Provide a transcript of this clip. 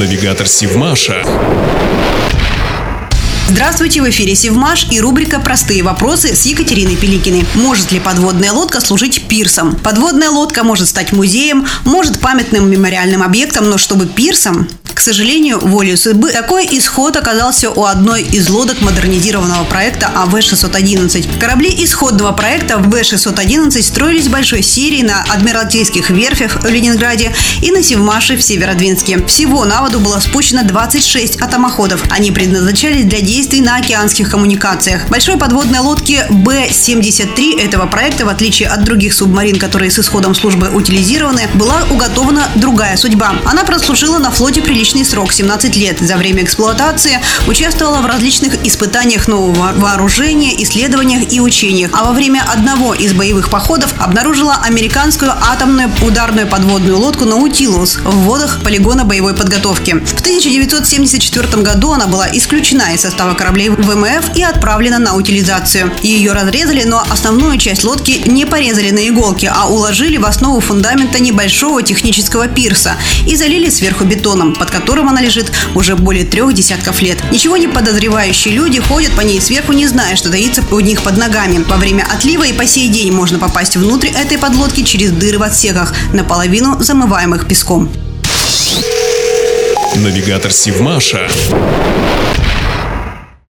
Навигатор Сивмаша. Здравствуйте, в эфире Севмаш и рубрика «Простые вопросы» с Екатериной Пеликиной. Может ли подводная лодка служить пирсом? Подводная лодка может стать музеем, может памятным мемориальным объектом, но чтобы пирсом, к сожалению, волей судьбы, такой исход оказался у одной из лодок модернизированного проекта АВ-611. Корабли исходного проекта В-611 строились большой серии на Адмиралтейских верфях в Ленинграде и на Севмаше в Северодвинске. Всего на воду было спущено 26 атомоходов. Они предназначались для действий на океанских коммуникациях. Большой подводной лодки Б-73 этого проекта, в отличие от других субмарин, которые с исходом службы утилизированы, была уготована другая судьба. Она прослужила на флоте приличный приличный срок – 17 лет. За время эксплуатации участвовала в различных испытаниях нового вооружения, исследованиях и учениях. А во время одного из боевых походов обнаружила американскую атомную ударную подводную лодку «Наутилус» в водах полигона боевой подготовки. В 1974 году она была исключена из состава кораблей ВМФ и отправлена на утилизацию. Ее разрезали, но основную часть лодки не порезали на иголки, а уложили в основу фундамента небольшого технического пирса и залили сверху бетоном, под которым она лежит уже более трех десятков лет. Ничего не подозревающие люди ходят по ней сверху, не зная, что таится у них под ногами. Во время отлива и по сей день можно попасть внутрь этой подлодки через дыры в отсеках, наполовину замываемых песком. Навигатор Сивмаша.